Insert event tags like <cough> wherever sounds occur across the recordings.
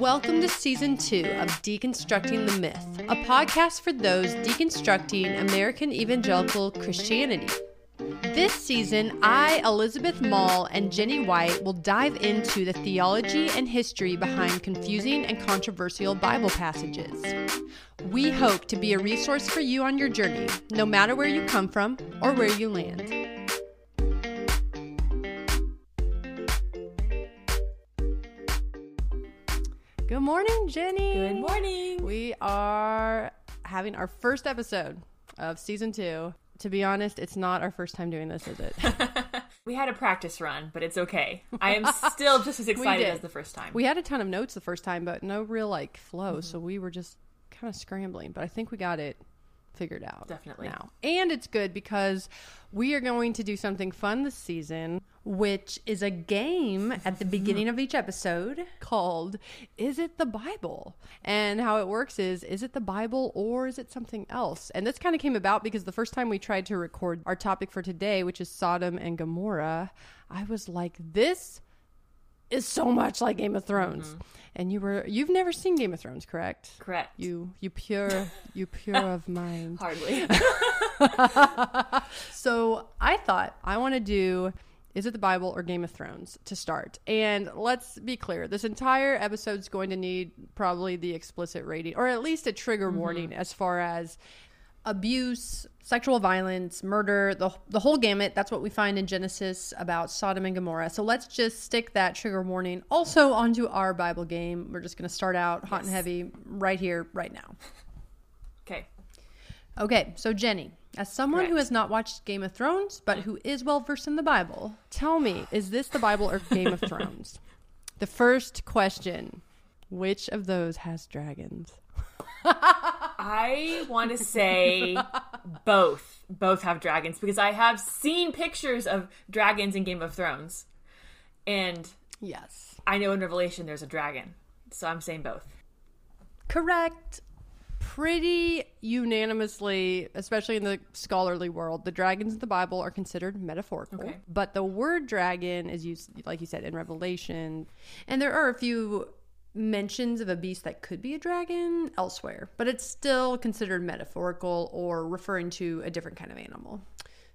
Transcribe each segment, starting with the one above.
Welcome to season two of Deconstructing the Myth, a podcast for those deconstructing American evangelical Christianity. This season, I, Elizabeth Mall, and Jenny White will dive into the theology and history behind confusing and controversial Bible passages. We hope to be a resource for you on your journey, no matter where you come from or where you land. Morning, Jenny. Good morning. We are having our first episode of season two. To be honest, it's not our first time doing this, is it? <laughs> we had a practice run, but it's okay. I am <laughs> still just as excited as the first time. we had a ton of notes the first time, but no real like flow. Mm-hmm. So we were just kind of scrambling. But I think we got it figured out. Definitely. Now. And it's good because we are going to do something fun this season, which is a game at the beginning of each episode called Is It the Bible? And how it works is Is it the Bible or is it something else? And this kind of came about because the first time we tried to record our topic for today, which is Sodom and Gomorrah, I was like, This is so much like Game of Thrones. Mm-hmm. And you were you've never seen Game of Thrones, correct? Correct. You you pure you pure <laughs> of mind. Hardly. <laughs> So I thought I want to do is it the Bible or Game of Thrones to start? And let's be clear, this entire episode's going to need probably the explicit rating or at least a trigger mm-hmm. warning as far as abuse, sexual violence, murder, the the whole gamut. That's what we find in Genesis about Sodom and Gomorrah. So let's just stick that trigger warning also onto our Bible game. We're just going to start out hot and heavy right here right now. okay. Okay, so Jenny, as someone who has not watched Game of Thrones, but who is well versed in the Bible, tell me, is this the Bible or Game of Thrones? <laughs> The first question Which of those has dragons? I want to say both. Both have dragons because I have seen pictures of dragons in Game of Thrones. And Yes. I know in Revelation there's a dragon. So I'm saying both. Correct. Pretty unanimously, especially in the scholarly world, the dragons in the Bible are considered metaphorical. Okay. But the word dragon is used, like you said, in Revelation. And there are a few mentions of a beast that could be a dragon elsewhere, but it's still considered metaphorical or referring to a different kind of animal.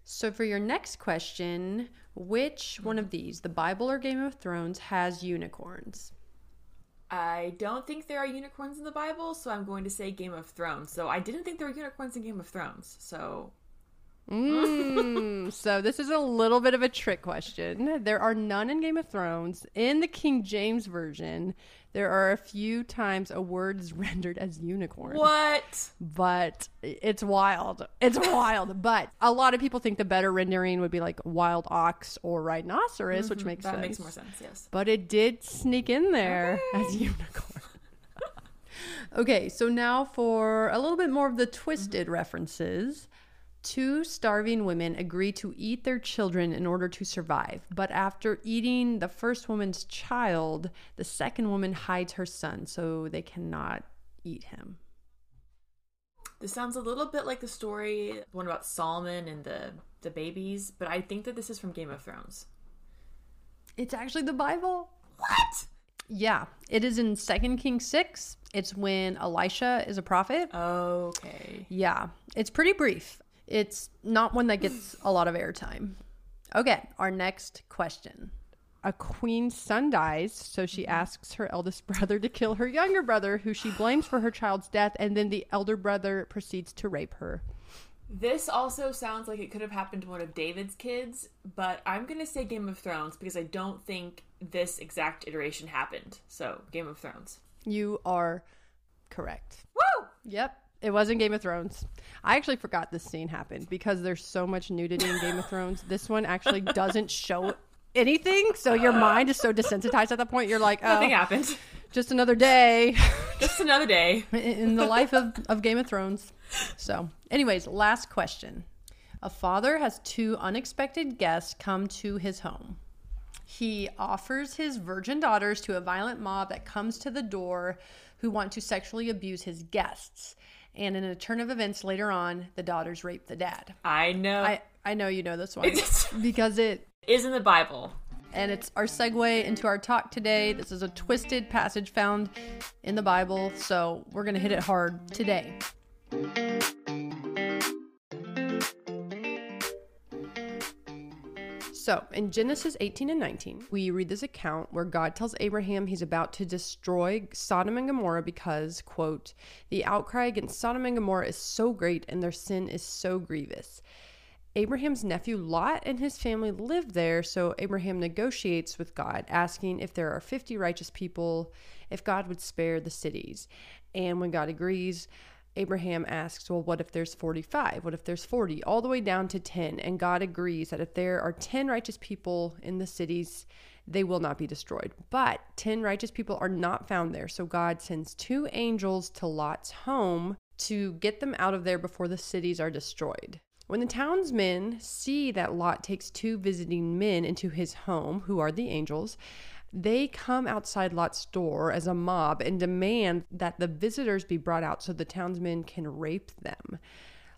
So, for your next question, which one of these, the Bible or Game of Thrones, has unicorns? I don't think there are unicorns in the Bible, so I'm going to say Game of Thrones. So I didn't think there were unicorns in Game of Thrones. So Mm, so this is a little bit of a trick question. There are none in Game of Thrones. In the King James version, there are a few times a word is <laughs> rendered as unicorn. what? But it's wild. It's wild. <laughs> But a lot of people think the better rendering would be like wild ox or rhinoceros, which makes That sense. makes more sense, yes. But it did sneak in there as <laughs> unicorn. okay, so now for a little bit more of the twisted references. Two starving women agree to eat their children in order to survive. But after eating the first woman's child, the second woman hides her son so they cannot eat him. This sounds a little bit like the story one about Solomon and the the babies, but I think that this is from Game of Thrones. It's actually the Bible. What? Yeah, it is in Second Kings 6. It's when Elisha is a prophet. Okay. Yeah, it's pretty brief. It's not one that gets a lot of airtime. Okay, our next question. A queen's son dies, so she mm-hmm. asks her eldest <laughs> brother to kill her younger brother, who she blames for her child's death, and then the elder brother proceeds to rape her. This also sounds like it could have happened to one of David's kids, but I'm going to say Game of Thrones because I don't think this exact iteration happened. So, Game of Thrones. You are correct. Woo! Yep. It was in Game of Thrones. I actually forgot this scene happened because there's so much nudity in Game of Thrones. This one actually <laughs> doesn't show anything, so your mind is so desensitized at that point. You're like, oh, Nothing happened. just another day <laughs> Just another day. in the life of, of Game of Thrones. So, anyways, last question. A father has two unexpected guests come to his home. He offers his virgin daughters to a violent mob that comes to the door who want to sexually abuse his guests. And in a turn of events later on, the daughters rape the dad. I know. I, I know you know this one <laughs> because it is in the Bible. and it's our segue into our talk today. This is a twisted passage found in the Bible, so we're going to hit it hard today. So, in Genesis 18 and 19, we read this account where God tells Abraham he's about to destroy Sodom and Gomorrah because, quote, the outcry against Sodom and Gomorrah is so great and their sin is so grievous. Abraham's nephew Lot and his family live there, so Abraham negotiates with God, asking if there are 50 righteous people, if God would spare the cities. And when God agrees, Abraham asks, Well, what if there's 45? What if there's 40? All the way down to 10. And God agrees that if there are 10 righteous people in the cities, they will not be destroyed. But 10 righteous people are not found there. So God sends two angels to Lot's home to get them out of there before the cities are destroyed. When the townsmen see that Lot takes two visiting men into his home, who are the angels, they come outside Lot's door as a mob and demand that the visitors be brought out so the townsmen can rape them.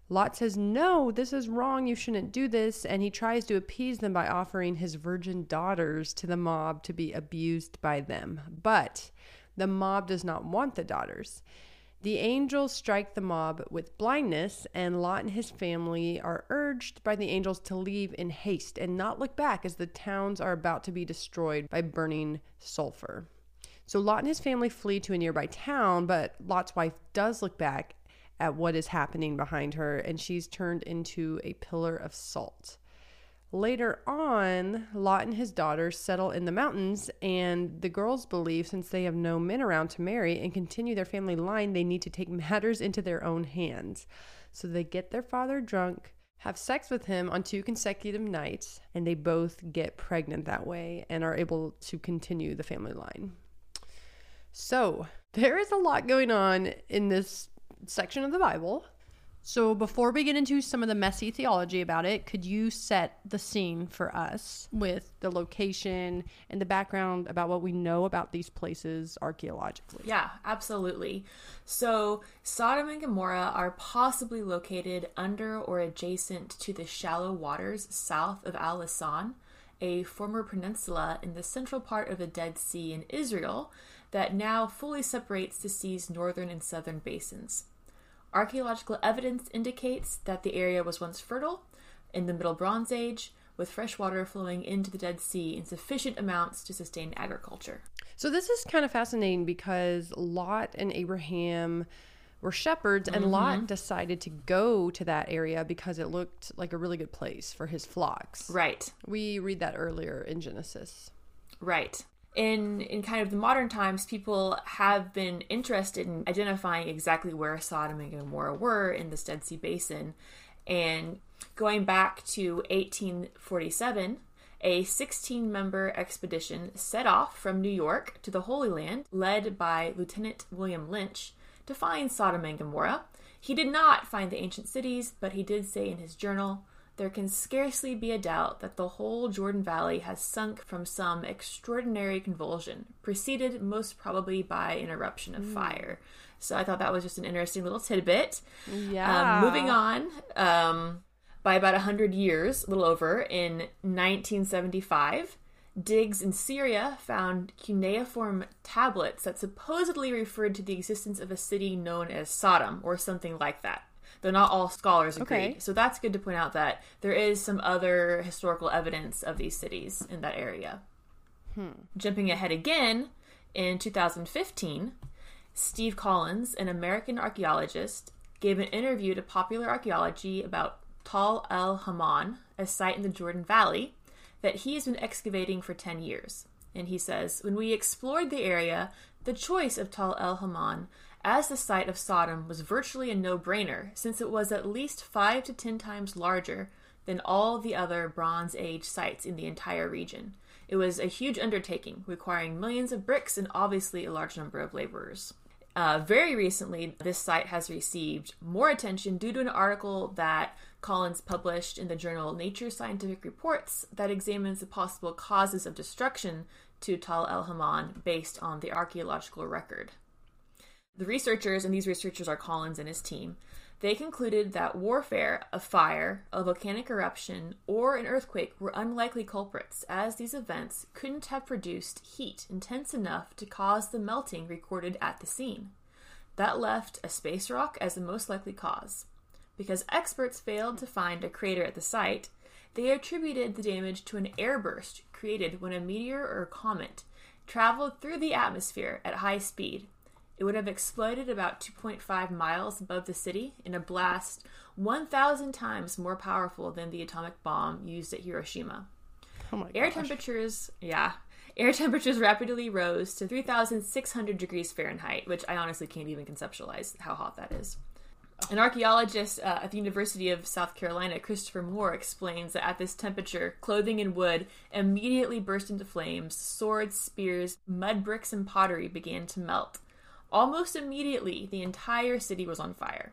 Lot says, No, this is wrong. You shouldn't do this. And he tries to appease them by offering his virgin daughters to the mob to be abused by them. But the mob does not want the daughters. The angels strike the mob with blindness, and Lot and his family are urged by the angels to leave in haste and not look back as the towns are about to be destroyed by burning sulfur. So Lot and his family flee to a nearby town, but Lot's wife does look back at what is happening behind her, and she's turned into a pillar of salt. Later on, Lot and his daughters settle in the mountains, and the girls believe since they have no men around to marry and continue their family line, they need to take matters into their own hands. So they get their father drunk, have sex with him on two consecutive nights, and they both get pregnant that way and are able to continue the family line. So <laughs> there is a lot going on in this section of the Bible. So, before we get into some of the messy theology about it, could you set the scene for us with the location and the background about what we know about these places archaeologically? Yeah, absolutely. So, Sodom and Gomorrah are possibly located under or adjacent to the shallow waters south of Al Lisan, a former peninsula in the central part of the Dead Sea in Israel that now fully separates the sea's northern and southern basins. Archaeological evidence indicates that the area was once fertile in the Middle Bronze Age, with fresh water flowing into the Dead Sea in sufficient amounts to sustain agriculture. So, this is kind of fascinating because Lot and Abraham were shepherds, and mm-hmm. Lot decided to go to that area because it looked like a really good place for his flocks. Right. We read that earlier in Genesis. Right in in kind of the modern times, people have been interested in identifying exactly where Sodom and Gomorrah were in the Dead Sea Basin, and going back to 1847. A 16 member expedition set off from New York to the Holy Land, led by Lieutenant William Lynch, to find Sodom and Gomorrah. He did not find the ancient cities, but he did say in his journal, there can scarcely be a doubt that the whole Jordan Valley has sunk from some extraordinary convulsion, preceded most probably by an eruption of mm. fire. So I thought that was just an interesting little tidbit. Yeah. Um, moving on, um, by about 100 years, a little over, in 1975, digs in Syria found cuneiform tablets that supposedly referred to the existence of a city known as Sodom, or something like that though not all scholars agree. Okay. So that's good to point out that there is some other historical evidence of these cities in that area. Hmm. Jumping ahead again, in 2015, Steve Collins, an American archaeologist, gave an interview to Popular Archaeology about Tall el-Hammam, a site in the Jordan Valley that he has been excavating for 10 years. And he says, When we explored the area, the choice of Tall el-Hammam as the site of Sodom was virtually a no brainer, since it was at least five to ten times larger than all the other Bronze Age sites in the entire region. It was a huge undertaking, requiring millions of bricks and obviously a large number of laborers. Uh, very recently, this site has received more attention due to an article that Collins published in the journal Nature Scientific Reports that examines the possible causes of destruction to Tall el-Hammam based on the archaeological record. The researchers, and these researchers are Collins and his team, They concluded that warfare, a fire, a volcanic eruption, or an earthquake were unlikely culprits, as these events couldn't have produced heat intense enough to cause the melting recorded at the scene. That left a space rock as the most likely cause. Because experts failed to find a crater at the site, they attributed the damage to an airburst created when a meteor or comet traveled through the atmosphere at high speed. It would have exploded about 2.5 miles above the city in a blast 1,000 times more powerful than the atomic bomb used at Hiroshima. Oh my Air temperatures, yeah. Air temperatures rapidly rose to 3,600 degrees Fahrenheit, which I honestly can't even conceptualize how hot that is. An archaeologist uh, at the University of South Carolina, Christopher Moore, explains that at this temperature, clothing and wood immediately burst into flames. Swords, spears, mud bricks, and pottery began to melt. Almost immediately, the entire city was on fire.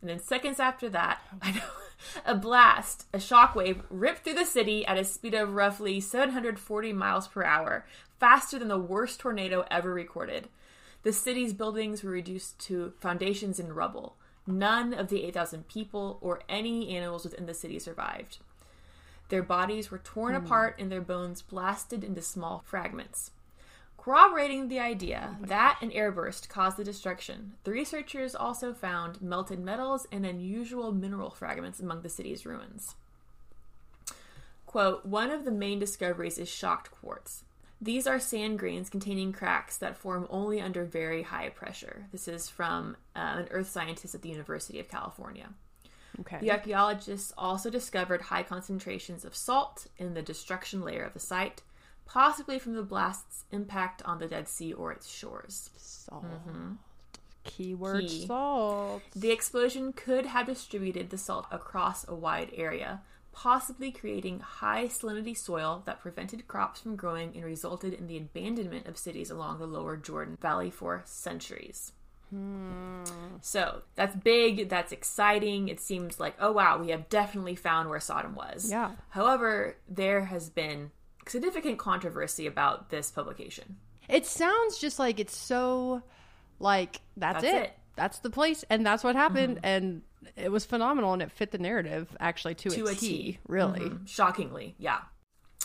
And then seconds after that, know, <laughs> a blast, a shockwave, ripped through the city at a speed of roughly 740 miles per hour, faster than the worst tornado ever recorded. The city's buildings were reduced to foundations and rubble. None of the 8,000 people or any animals within the city survived. Their bodies were torn hmm. apart and their bones blasted into small fragments. Corroborating the idea that an airburst caused the destruction, the researchers also found melted metals and unusual mineral fragments among the city's ruins. Quote, one of the main discoveries is shocked quartz. These are sand grains containing cracks that form only under very high pressure. This is from uh, an earth scientist at the University of California. Okay. The archaeologists also discovered high concentrations of salt in the destruction layer of the site, possibly from the blast's impact on the Dead Sea or its shores. Salt. Mm-hmm. Keyword Key. salt. The explosion could have distributed the salt across a wide area, possibly creating high salinity soil that prevented crops from growing and resulted in the abandonment of cities along the lower Jordan Valley for centuries. Hmm. So that's big, that's exciting. It seems like, oh wow, we have definitely found where Sodom was. Yeah. However, there has been significant controversy about this publication. It sounds just like it's so like that's, That's it. it. That's the place and that's what happened and it was phenomenal and it fit the narrative actually to, To a a T, T. really. Mhm. Shockingly, yeah.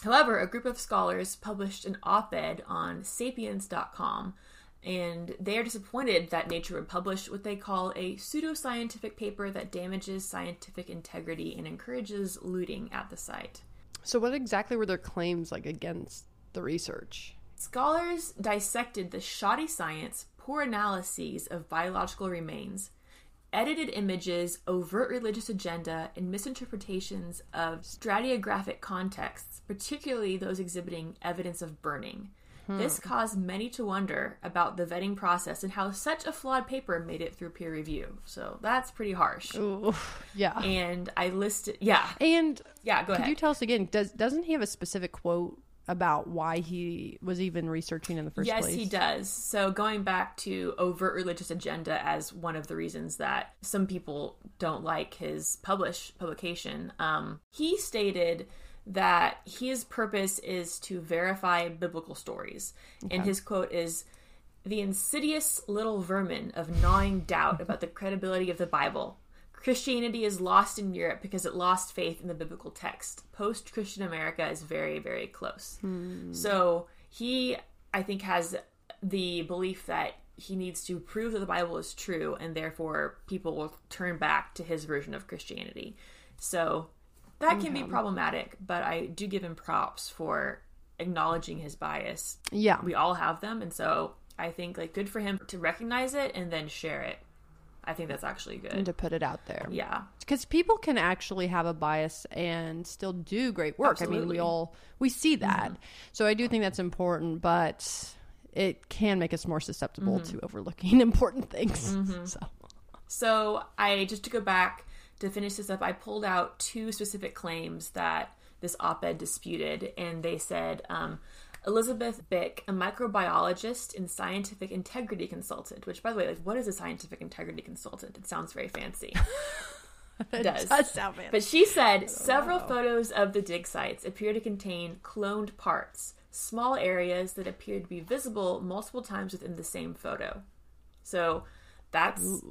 However, a group of scholars published an op ed on sapiens.com, and they are disappointed that Nature would publish what they call a pseudoscientific paper that damages scientific integrity and encourages looting at the site. So what exactly were their claims like against the research? Scholars dissected the shoddy science, poor analyses of biological remains, edited images, overt religious agenda, and misinterpretations of stratigraphic contexts, particularly those exhibiting evidence of burning. This caused many to wonder about the vetting process and how such a flawed paper made it through peer review. So that's pretty harsh. Ooh, yeah. And I listed, yeah, And yeah, go could ahead. Could you tell us again? Does doesn't he have a specific quote about why he was even researching in the first yes, place? he does. So going back to overt religious agenda as one of the reasons that some people don't like his publish publication, um, he stated that his purpose is to verify biblical stories, and his quote is. The insidious little vermin of gnawing doubt about the credibility of the Bible. Christianity is lost in Europe because it lost faith in the biblical text. Post Christian America is very, very close. Hmm. So he, I think, has the belief that he needs to prove that the Bible is true, and therefore people will turn back to his version of Christianity. So that can be problematic, but I do give him props for acknowledging his bias. Yeah. We all have them, and so I think like good for him to recognize it and then share it. I think that's actually good. and to put it out there. Yeah. because people can actually have a bias and still do great work. I mean, we all we see mm-hmm. that. So I do think that's important, but it can make us more susceptible mm-hmm. to overlooking <laughs> important things. Mm-hmm. So So I just to go back to finish this up, I pulled out two specific claims that this op-ed disputed, and they said um, Elisabeth Bik, a microbiologist and scientific integrity consultant. Which, by the way, like what is a scientific integrity consultant? It sounds very fancy. <laughs> it does. does sound fancy. But she said several photos of the dig sites appear to contain cloned parts, small areas that appear to be visible multiple times within the same photo. So that's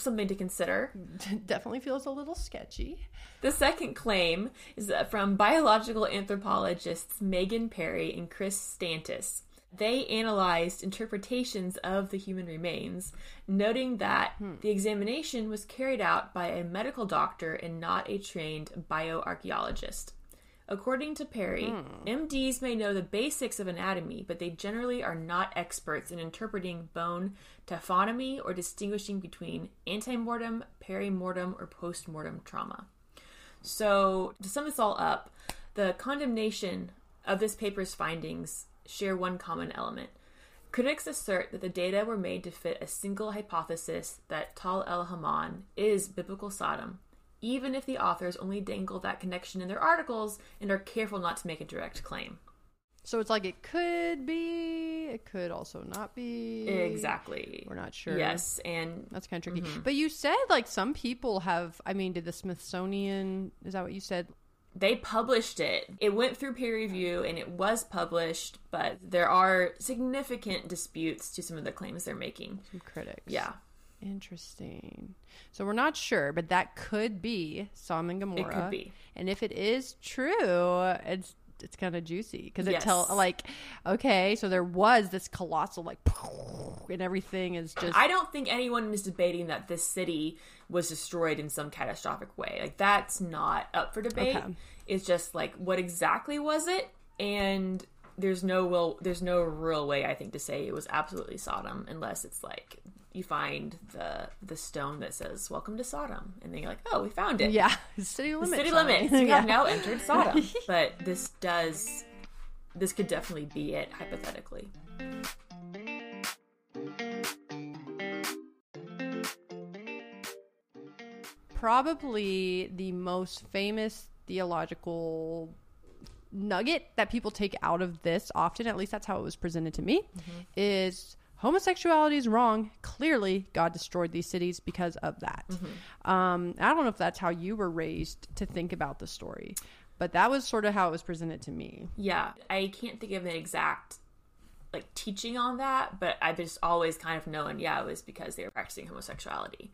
something to consider. <laughs> Definitely feels a little sketchy. The second claim is uh, from biological anthropologists Megan Perry and Chris Stantis. They analyzed interpretations of the human remains, noting that the examination was carried out by a medical doctor and not a trained bioarchaeologist. According to Perry, MDs may know the basics of anatomy, but they generally are not experts in interpreting bone taphonomy or distinguishing between antemortem, perimortem, or postmortem trauma. So, to sum this all up, the condemnation of this paper's findings share one common element. Critics assert that the data were made to fit a single hypothesis that Tall el-Hammam is biblical Sodom, even if the authors only dangle that connection in their articles and are careful not to make a direct claim. So it's like it could be, it could also not be. Exactly. We're not sure. Yes, and That's kind of tricky. Mm-hmm. But you said like some people have, I mean, did the Smithsonian, is that what you said? they published it. It went through peer review and it was published, but there are significant disputes to some of the claims they're making. Some critics. Yeah, Interesting. So we're not sure, but that could be Sodom and Gomorrah. it could be. And if it is true, it's it's kind of juicy because it Yes. tell like okay, so there was this colossal like <laughs> and everything is just I don't think anyone is debating that this city was destroyed in some catastrophic way. Like that's not up for debate. Okay. It's just like what exactly was it? And there's no will there's no real way I think to say it was absolutely Sodom unless it's like you find the the stone that says "Welcome to Sodom," and then you're like, "Oh, we found it." yeah, <laughs> city The limits. city limits. You Yeah. have now entered Sodom. <laughs> but this does, this could definitely be it hypothetically. probably the most famous theological nugget that people take out of this often at least that's how it was presented to me mm-hmm. is homosexuality is wrong clearly god destroyed these cities because of that um, i don't know if that's how you were raised to think about the story but that was sort of how it was presented to me Yeah, I can't think of an exact like teaching on that, but I've just always kind of known, yeah, it was because they were practicing homosexuality.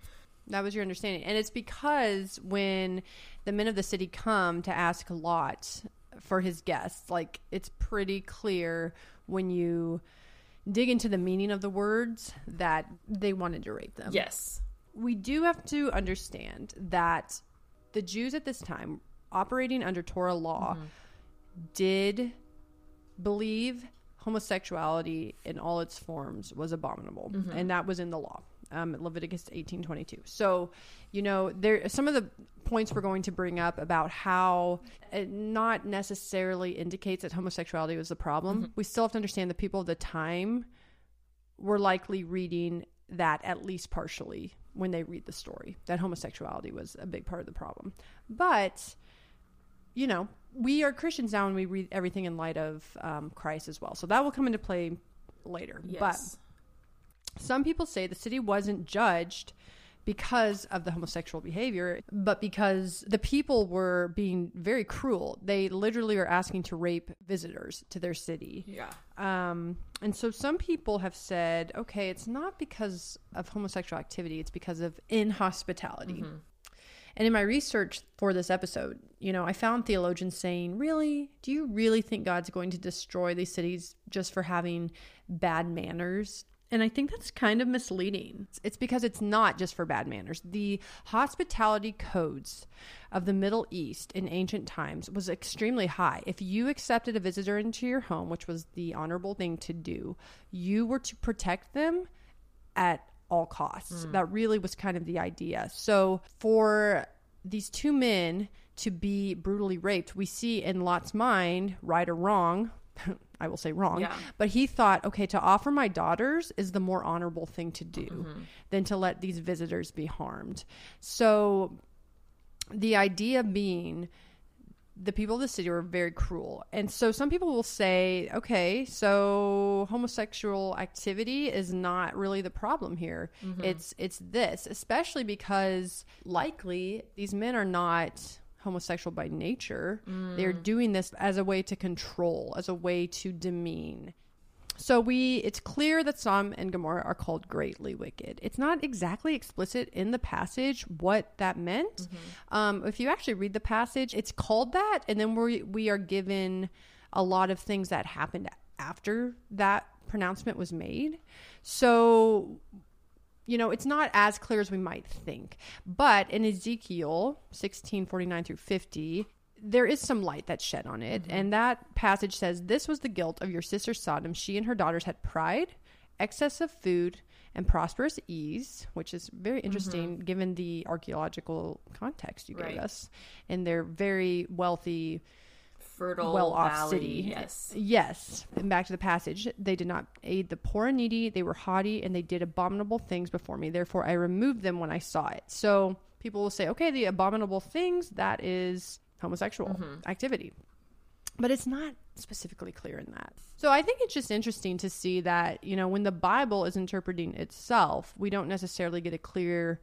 That was your understanding. And it's because when the men of the city come to ask Lot for his guests, like it's pretty clear when you dig into the meaning of the words that they wanted to rape them. Yes. We do have to understand that the Jews at this time, operating under Torah law, mm-hmm. did believe homosexuality in all its forms was abominable, mm-hmm. and that was in the law. Um, Leviticus eighteen twenty two. So, you know, there some of the points we're going to bring up about how it not necessarily indicates that homosexuality was the problem. We still have to understand the people of the time were likely reading that at least partially when they read the story that homosexuality was a big part of the problem. But you know, we are Christians now and we read everything in light of um, Christ as well. So that will come into play later. Yes. But some people say the city wasn't judged because of the homosexual behavior, but because the people were being very cruel. They literally were asking to rape visitors to their city. yeah. Um, and so some people have said, okay, it's not because of homosexual activity, it's because of inhospitality. And in my research for this episode, you know, I found theologians saying, really? Do you really think God's going to destroy these cities just for having bad manners? And I think that's kind of misleading. It's because it's not just for bad manners. The hospitality codes of the Middle East in ancient times was extremely high. If you accepted a visitor into your home, which was the honorable thing to do, you were to protect them at all costs. Hmm. That really was kind of the idea. So for these two men to be brutally raped, we see in Lot's mind, right or wrong, <laughs> I will say wrong, Yeah. but he thought, okay, to offer my daughters is the more honorable thing to do Mm-hmm. than to let these visitors be harmed. So the idea being the people of the city were very cruel. And so some people will say, okay, so homosexual activity is not really the problem here. It's it's this, especially because likely these men are not homosexual by nature. They're doing this as a way to control, as a way to demean. so we it's clear that Sodom and Gomorrah are called greatly wicked. It's not exactly explicit in the passage what that meant. Mm-hmm. Um, if you actually read the passage, it's called that, and then we we are given a lot of things that happened after that pronouncement was made. So you know, it's not as clear as we might think. But in Ezekiel 16 49 through 50, there is some light that's shed on it. Mm-hmm. And that passage says, This was the guilt of your sister Sodom. She and her daughters had pride, excess of food, and prosperous ease, which is very mm-hmm. interesting given the archaeological context you Right. gave us. And they're very wealthy, Fertile well off city. Yes. Yes. And back to the passage. They did not aid the poor and needy. They were haughty and they did abominable things before me. Therefore, I removed them when I saw it. So people will say, okay, the abominable things, that is homosexual mm-hmm. activity. But it's not specifically clear in that. So I think it's just interesting to see that, you know, when the Bible is interpreting itself, we don't necessarily get a clear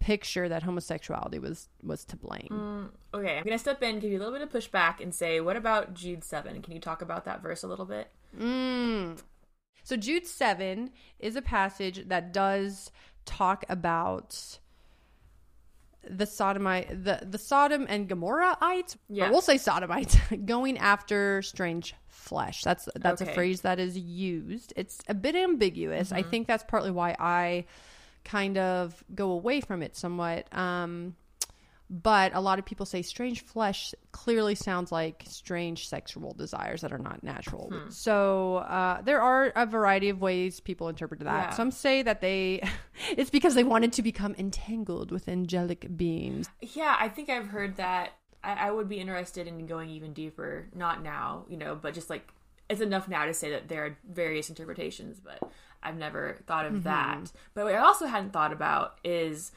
picture that homosexuality was was to blame. Okay, I'm gonna step in, give you a little bit of pushback, and say, what about Jude seven? Can you talk about that verse a little bit? Mm. So Jude 7 is a passage that does talk about the Sodomite the, the Sodom and Gomorrahites, Yeah. we'll say Sodomites, <laughs> going after strange flesh. That's that's a phrase that is used. It's a bit ambiguous. I think that's partly why I kind of go away from it somewhat. Um but a lot of people say strange flesh clearly sounds like strange sexual desires that are not natural. Hmm. So uh, there are a variety of ways people interpret that. Yeah. Some say that they <laughs> it's because they wanted to become entangled with angelic beings. Yeah, I think I've heard that. I, I would be interested in going even deeper. Not now, you know, but just like it's enough now to say that there are various interpretations, but I've never thought of mm-hmm. that. But what I also hadn't thought about is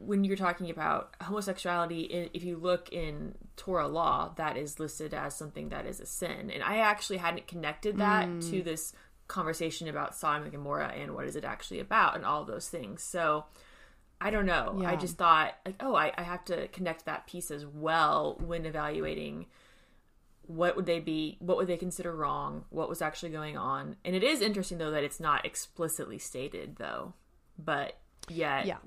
when you're talking about homosexuality, if you look in Torah law, that is listed as something that is a sin. And I actually hadn't connected that mm. to this conversation about Sodom and Gomorrah and what is it actually about and all those things. So I don't know. I just thought like, oh, I, I have to connect that piece as well when evaluating what would they be what would they consider wrong, what was actually going on. And it is interesting though that it's not explicitly stated though. But yet Yeah.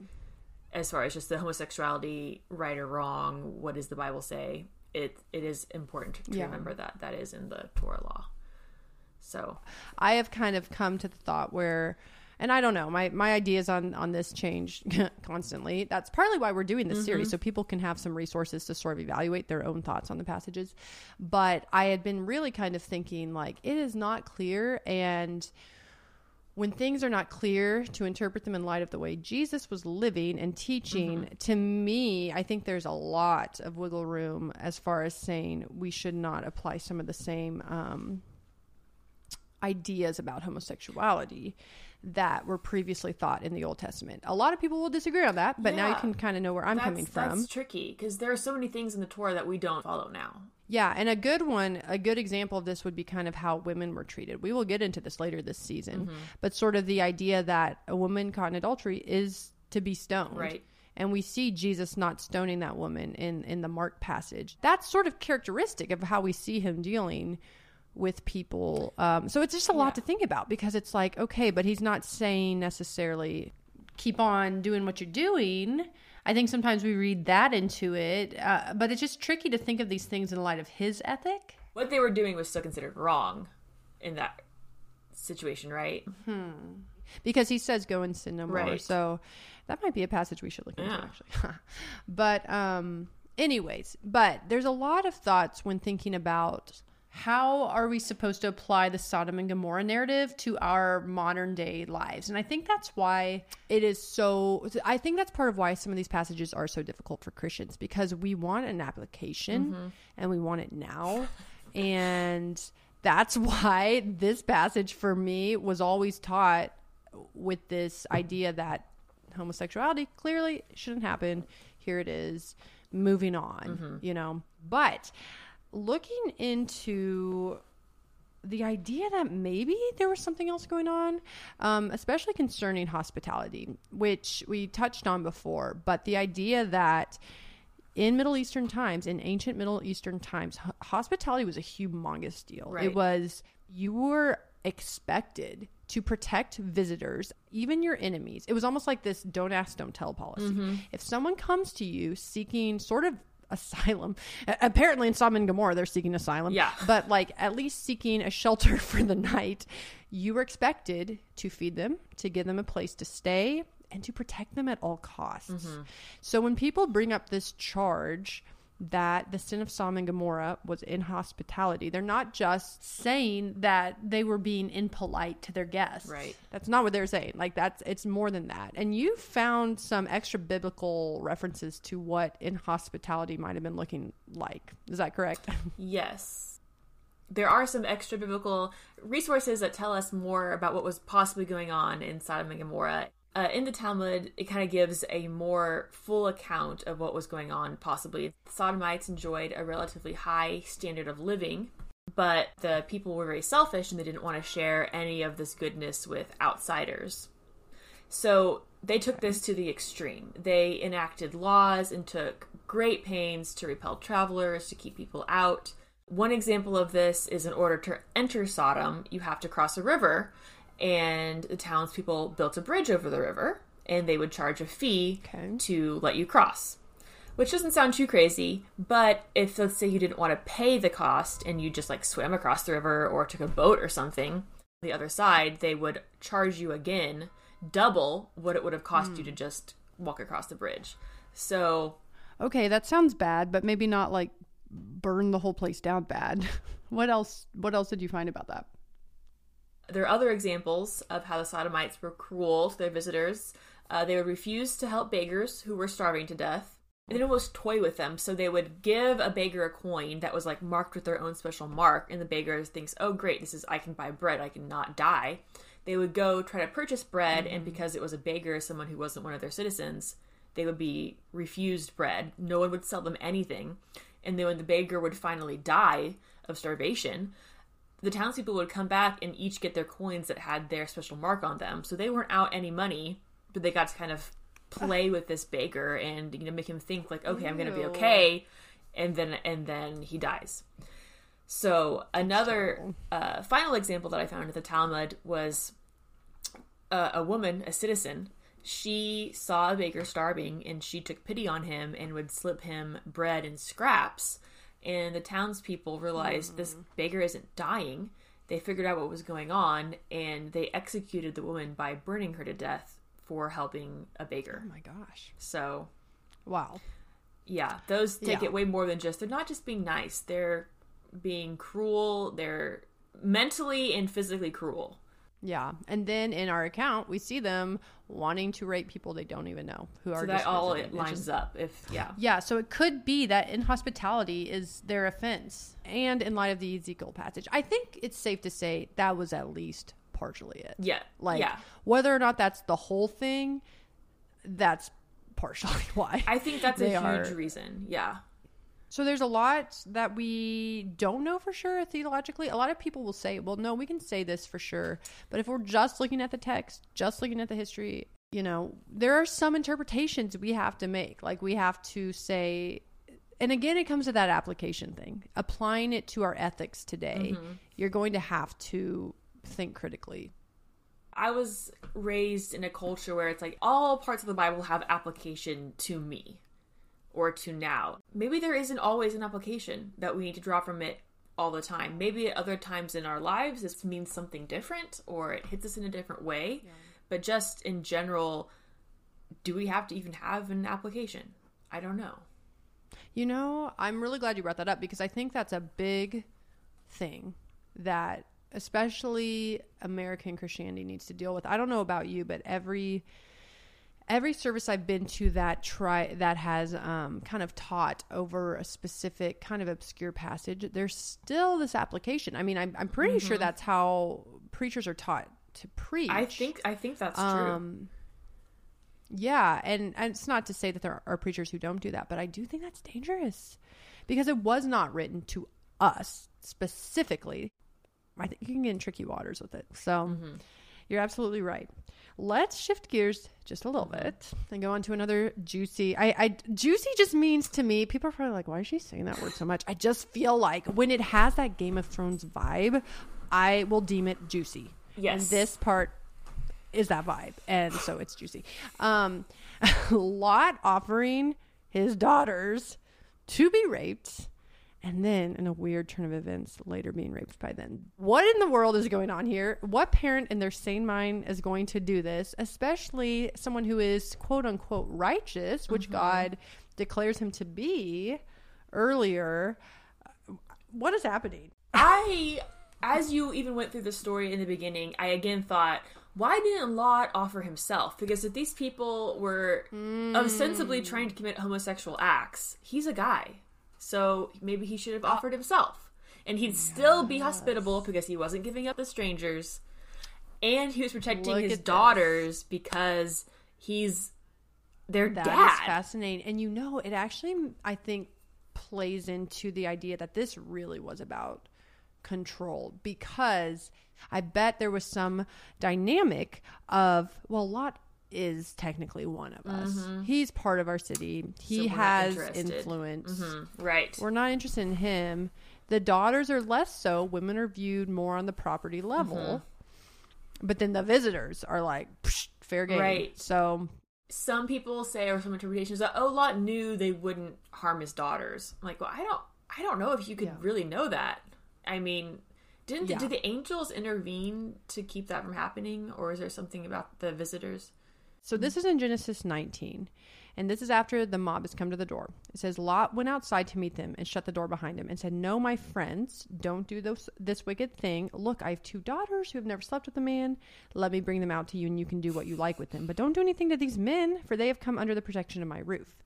as far as just the homosexuality right or wrong, what does the Bible say? It it is important to Yeah. remember that that is in the Torah law. So I have kind of come to the thought where and I don't know, my my ideas on on this change <laughs> constantly. That's partly why we're doing this series so people can have some resources to sort of evaluate their own thoughts on the passages. But I had been really kind of thinking like it is not clear and when things are not clear to interpret them in light of the way Jesus was living and teaching, to me, I think there's a lot of wiggle room as far as saying we should not apply some of the same um, ideas about homosexuality that were previously thought in the Old Testament. A lot of people will disagree on that, but now you can kind of know where I'm that's, coming from. That's tricky because there are so many things in the Torah that we don't follow now. Yeah, and a good one, a good example of this would be kind of how women were treated. We will get into this later this season, Mm-hmm. but sort of the idea that a woman caught in adultery is to be stoned. Right. And we see Jesus not stoning that woman in in the Mark passage. That's sort of characteristic of how we see him dealing with people. Um, so it's just a lot Yeah. to think about because it's like, okay, but he's not saying necessarily keep on doing what you're doing. I think sometimes we read that into it, uh, but it's just tricky to think of these things in light of his ethic. What they were doing was still considered wrong in that situation, right? because he says go and sin no more. Right. So that might be a passage we should look into Yeah. actually. <laughs> but um anyways, but there's a lot of thoughts when thinking about how are we supposed to apply the Sodom and Gomorrah narrative to our modern day lives? And I think that's why it is so I think that's part of why some of these passages are so difficult for Christians because we want an application mm-hmm. and we want it now. <laughs> and that's why this passage for me was always taught with this idea that homosexuality clearly shouldn't happen. Here it is, moving on, mm-hmm. you know. But looking into the idea that maybe there was something else going on, um, especially concerning hospitality, which we touched on before, but the idea that in Middle Eastern times, in ancient Middle Eastern times, hospitality was a humongous deal. It was you were expected to protect visitors, even your enemies. It was almost like this don't ask, don't tell policy. If someone comes to you seeking sort of asylum, apparently in Sodom and Gomorrah, they're seeking asylum. Yeah. <laughs> But like at least seeking a shelter <laughs> for the night, you were expected to feed them, to give them a place to stay, and to protect them at all costs. Mm-hmm. So when people bring up this charge, that the sin of Sodom and Gomorrah was inhospitality. They're not just saying that they were being impolite to their guests. Right. That's not what they're saying. Like that's it's more than that. And you found some extra biblical references to what inhospitality might have been looking like. Is that correct? <laughs> Yes. There are some extra biblical resources that tell us more about what was possibly going on in Sodom and Gomorrah. Uh, in the Talmud, it kind of gives a more full account of what was going on, possibly. Sodomites enjoyed a relatively high standard of living, but the people were very selfish and they didn't want to share any of this goodness with outsiders. So they took this to the extreme. They enacted laws and took great pains to repel travelers, to keep people out. One example of this is in order to enter Sodom, you have to cross a river, and the townspeople built a bridge over the river, and they would charge a fee Okay. to let you cross. Which doesn't sound too crazy, but if let's say you didn't want to pay the cost and you just like swam across the river or took a boat or something, the other side, they would charge you again double what it would have cost you to hmm. just walk across the bridge. So okay, that sounds bad, but maybe not like burn the whole place down bad. <laughs> what else what else did you find about that? There are other examples of how the Sodomites were cruel to their visitors. Uh, they would refuse to help beggars who were starving to death. They didn't almost toy with them, so they would give a beggar a coin that was like marked with their own special mark, and the beggar thinks, "Oh, great! This is I can buy bread. I can not die." They would go try to purchase bread, and because it was a beggar, someone who wasn't one of their citizens, they would be refused bread. No one would sell them anything, and then when the beggar would finally die of starvation, the townspeople would come back and each get their coins that had their special mark on them. So they weren't out any money, but they got to kind of play with this baker and you know make him think like, okay, I'm going to be okay, and then and then he dies. So another uh, final example that I found at the Talmud was uh, a woman, a citizen. She saw a baker starving and she took pity on him and would slip him bread and scraps. And the townspeople realized this mm-hmm. beggar isn't dying. They figured out what was going on and they executed the woman by burning her to death for helping a beggar. Oh my gosh. So, Wow. yeah, those take Yeah. it way more than just, they're not just being nice, they're being cruel, they're mentally and physically cruel. Yeah. And then in our account, we see them wanting to rape people they don't even know who are So just that all it lines just- up. If, yeah. Yeah, so it could be that inhospitality is their offense. And in light of the Ezekiel passage, I think it's safe to say that was at least partially it. Yeah. Like yeah. whether or not that's the whole thing, that's partially <laughs> why. I think that's a huge are- reason. Yeah. So there's a lot that we don't know for sure theologically. A lot of people will say, well, no, we can say this for sure. But if we're just looking at the text, just looking at the history, you know, there are some interpretations we have to make. Like we have to say, and again, it comes to that application thing, applying it to our ethics today. Mm-hmm. You're going to have to think critically. I was raised in a culture where it's like all parts of the Bible have application to me or to now. Maybe there isn't always an application that we need to draw from it all the time. Maybe at other times in our lives this means something different or it hits us in a different way. But just in general, do we have to even have an application? I don't know. You know, I'm really glad you brought that up because I think that's a big thing that especially American Christianity needs to deal with. I don't know about you, but every every service I've been to that try that has um, kind of taught over a specific kind of obscure passage, there's still this application. I mean, I'm, I'm pretty sure that's how preachers are taught to preach. I think I think that's true. Um, yeah, and, and it's not to say that there are preachers who don't do that, but I do think that's dangerous because it was not written to us specifically. I think you can get in tricky waters with it. So you're absolutely right. Let's shift gears just a little bit and go on to another juicy. I, I juicy just means to me. People are probably like, "Why is she saying that word so much?" I just feel like when it has that Game of Thrones vibe, I will deem it juicy. Yes. And this part is that vibe. And so it's juicy. Um, <laughs> Lot offering his daughters to be raped. And then, in a weird turn of events, later being raped by them. What in the world is going on here? What parent in their sane mind is going to do this, especially someone who is quote unquote righteous, which mm-hmm. God declares him to be earlier? What is happening? I, as you even went through the story in the beginning, I again thought, why didn't Lot offer himself? Because if these people were ostensibly mm. trying to commit homosexual acts, he's a guy. So maybe he should have uh, offered himself. And he'd still be hospitable because he wasn't giving up the strangers. And he was protecting Look his at this. daughters because he's their That is dad. fascinating. And you know, it actually, I think, plays into the idea that this really was about control because I bet there was some dynamic of, well, Lot is technically one of us. He's part of our city. He Mm-hmm. not has influence. Mhm, Right. We're not interested in him. The daughters are less so. Women are viewed more on the property level. Mm-hmm. But then the visitors are like, Psh, fair game. Right. So some people say or some interpretations that oh Lot knew they wouldn't harm his daughters. I'm like, well, I don't I don't know if you could Yeah. really know that. I mean, didn't Yeah. did the angels intervene to keep that from happening, or is there something about the visitors? So this is in Genesis 19, and this is after the mob has come to the door. It says Lot went outside to meet them and shut the door behind him and said, "No, my friends, don't do this this wicked thing. Look, I have two daughters who have never slept with a man. Let me bring them out to you, and you can do what you like with them. But don't do anything to these men, for they have come under the protection of my roof."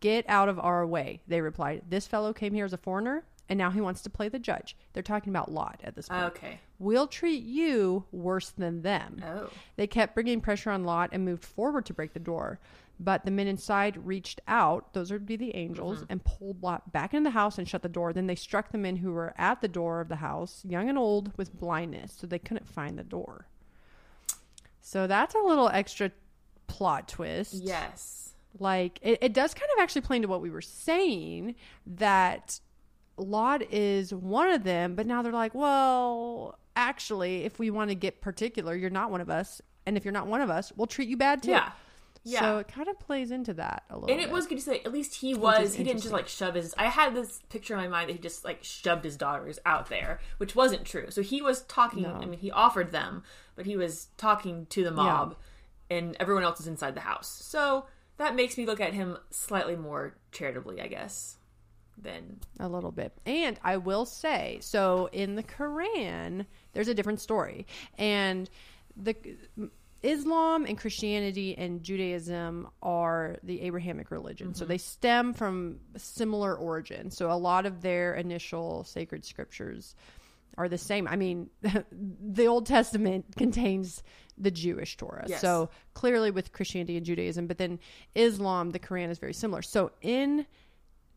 Get out of our way, they replied. This fellow came here as a foreigner, and now he wants to play the judge. They're talking about Lot at this point. Okay. We'll treat you worse than them. Oh. They kept bringing pressure on Lot and moved forward to break the door. But the men inside reached out, those would be the angels, mm-hmm. and pulled Lot back into the house and shut the door. Then they struck the men who were at the door of the house, young and old, with blindness, so they couldn't find the door. So that's a little extra plot twist. Yes. Like, it, it does kind of actually play into what we were saying that Lot is one of them, but now they're like, well, actually, if we want to get particular, you're not one of us. And if you're not one of us, we'll treat you bad too. Yeah. Yeah. So it kind of plays into that a little and it bit. was good to say at least he was he didn't just like shove his i had this picture in my mind that he just like shoved his daughters out there which wasn't true so he was talking No. i mean he offered them but he was talking to the mob and everyone else is inside the house so that makes me look at him slightly more charitably i guess than a little bit. And I will say, so in the Quran, there's a different story. And the Islam and Christianity and Judaism are the Abrahamic religion. So mm-hmm. they stem from similar origin. So a lot of their initial sacred scriptures are the same. I mean, <laughs> the Old Testament contains the Jewish Torah. Yes. So clearly with Christianity and Judaism, but then Islam, the Quran is very similar. So in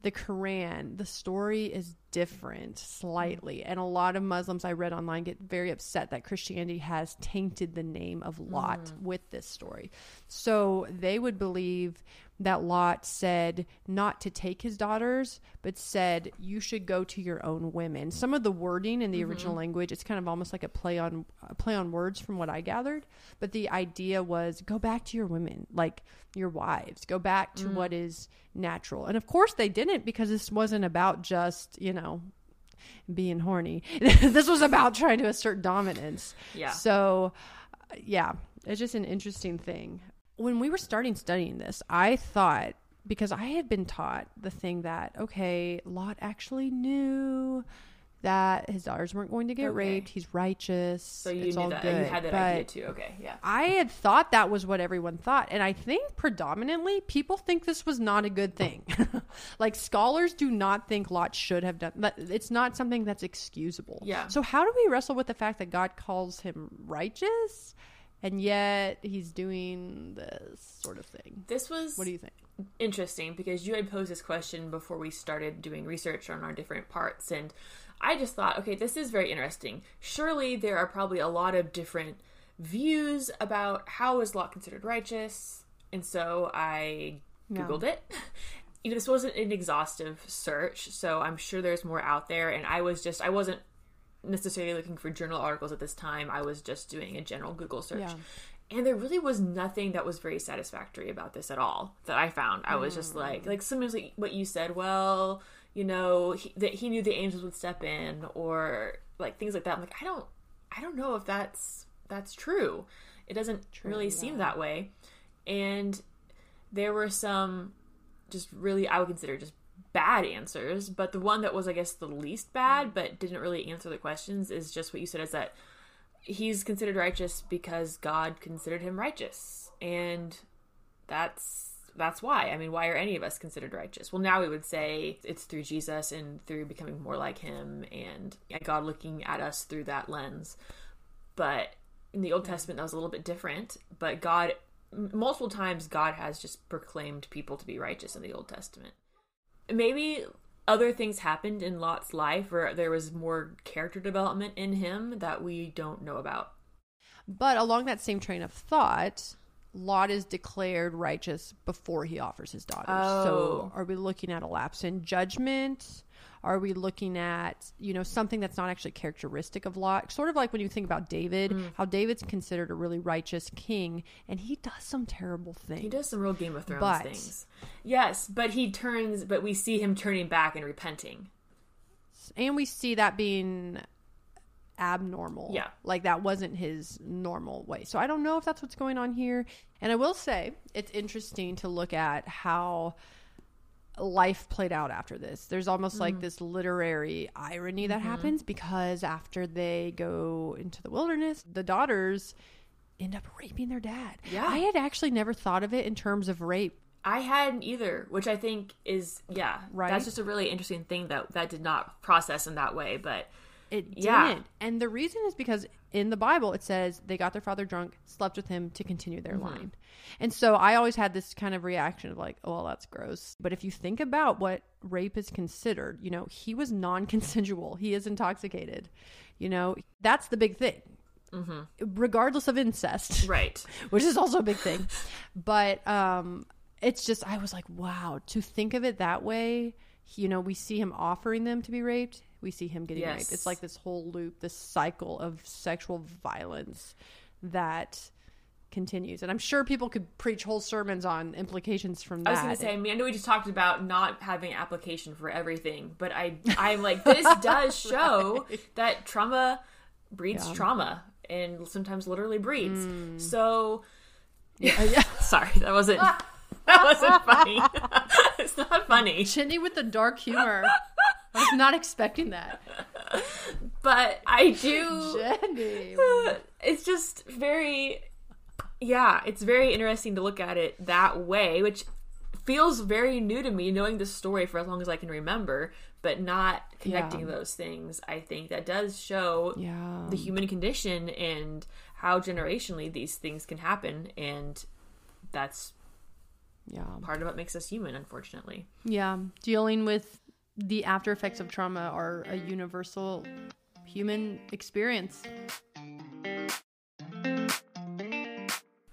the Quran, the story is different mm-hmm. slightly. And a lot of Muslims I read online get very upset that Christianity has tainted the name of Lot mm-hmm. with this story. So they would believe that Lot said not to take his daughters, but said you should go to your own women. Some of the wording in the mm-hmm. original language, it's kind of almost like a play on a play on words from what I gathered. But the idea was go back to your women, like your wives, go back to mm. what is natural. And of course they didn't because this wasn't about just, you know, being horny. <laughs> this was about trying to assert dominance. Yeah. So, yeah, it's just an interesting thing. When we were starting studying this, I thought because I had been taught the thing that okay, Lot actually knew that his daughters weren't going to get Okay. raped. He's righteous. so you it's knew all that good. you had that but idea too okay yeah I had thought that was what everyone thought. And I think predominantly people think this was not a good thing. <laughs> like scholars do not think Lot should have done that. It's not something that's excusable. Yeah. So how do we wrestle with the fact that God calls him righteous and yet he's doing this sort of thing? this was What do you think? interesting because you had posed this question before we started doing research on our different parts and i just thought okay this is very interesting surely there are probably a lot of different views about how is lot considered righteous and so i googled it you <laughs> know this wasn't an exhaustive search so i'm sure there's more out there and i was just i wasn't necessarily looking for journal articles at this time. I was just doing a general Google search. Yeah. And there really was nothing that was very satisfactory about this at all that I found. I was just hmm. like, like sometimes like what you said, well, you know, he, that he knew the angels would step in, or like things like that. I'm like, I don't, I don't know if that's that's true. It doesn't really seem that way. And there were some just really I would consider just bad answers, but the one that was I guess the least bad but didn't really answer the questions is just what you said is that he's considered righteous because God considered him righteous. And that's that's why. I mean, why are any of us considered righteous? Well, now we would say it's through Jesus and through becoming more like him and God looking at us through that lens. But in the Old Testament, that was a little bit different. But God, multiple times, God has just proclaimed people to be righteous in the Old Testament. Maybe other things happened in Lot's life where there was more character development in him that we don't know about. But along that same train of thought, Lot is declared righteous before he offers his daughter. So Oh. are we looking at a lapse in judgment? Are we looking at, you know, something that's not actually characteristic of Lot? Sort of like when you think about David, Mm. how David's considered a really righteous king and he does some terrible things. He does some real Game of Thrones But- things. Yes, but he turns, but we see him turning back and repenting. and we see that being abnormal. Yeah. Like that wasn't his normal way. So I don't know if that's what's going on here. And I will say it's interesting to look at how life played out after this. There's almost Mm. like this literary irony that Mm-hmm. happens because after they go into the wilderness, the daughters end up raping their dad. Yeah. I had actually never thought of it in terms of rape. I hadn't either, which I think is yeah, Right. That's just a really interesting thing that that did not process in that way, but It Yeah. didn't. And the reason is because in the Bible it says they got their father drunk, slept with him to continue their Mm-hmm. line. And so I always had this kind of reaction of like, oh, well, that's gross. But if you think about what rape is considered, you know, he was non consensual, he is intoxicated. You know, that's the big thing. Regardless of incest right. <laughs> which is also a big thing. But um, it's just I was like, wow, to think of it that way. You know, we see him offering them to be raped. We see him getting Yes. raped. It's like this whole loop, this cycle of sexual violence that continues. And I'm sure people could preach whole sermons on implications from that. I was gonna say, I mean, I know we just talked about not having application for everything, but I I'm like this <laughs> does show that trauma breeds trauma and sometimes literally breeds. Hmm. So Yeah, <laughs> yeah. sorry, that wasn't <laughs> that wasn't funny. it's not funny. Jenny with the dark humor. I was not expecting that. But I do Jenny. <laughs> it's just very yeah it's very interesting to look at it that way which feels very new to me knowing this story for as long as i can remember but not connecting Yeah. those things i think that does show Yeah. the human condition and how generationally these things can happen and that's Yeah. part of what makes us human unfortunately Yeah, dealing with the after effects of trauma are a universal human experience.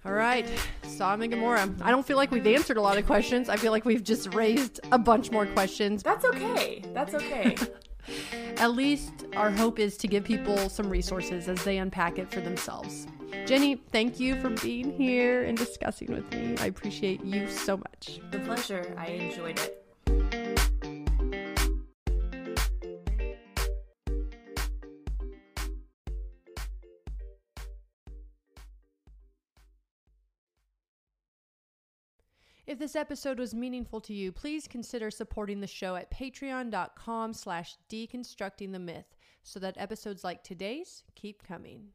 All right, Sodom and Gomorrah. I don't feel like we've answered a lot of questions. I feel like we've just raised a bunch more questions. that's okay that's okay <laughs> At least our hope is to give people some resources as they unpack it for themselves. Jenny, thank you for being here and discussing with me. I appreciate you so much. the pleasure i enjoyed it If this episode was meaningful to you, please consider supporting the show at patreon.com slash deconstructing the myth so that episodes like today's keep coming.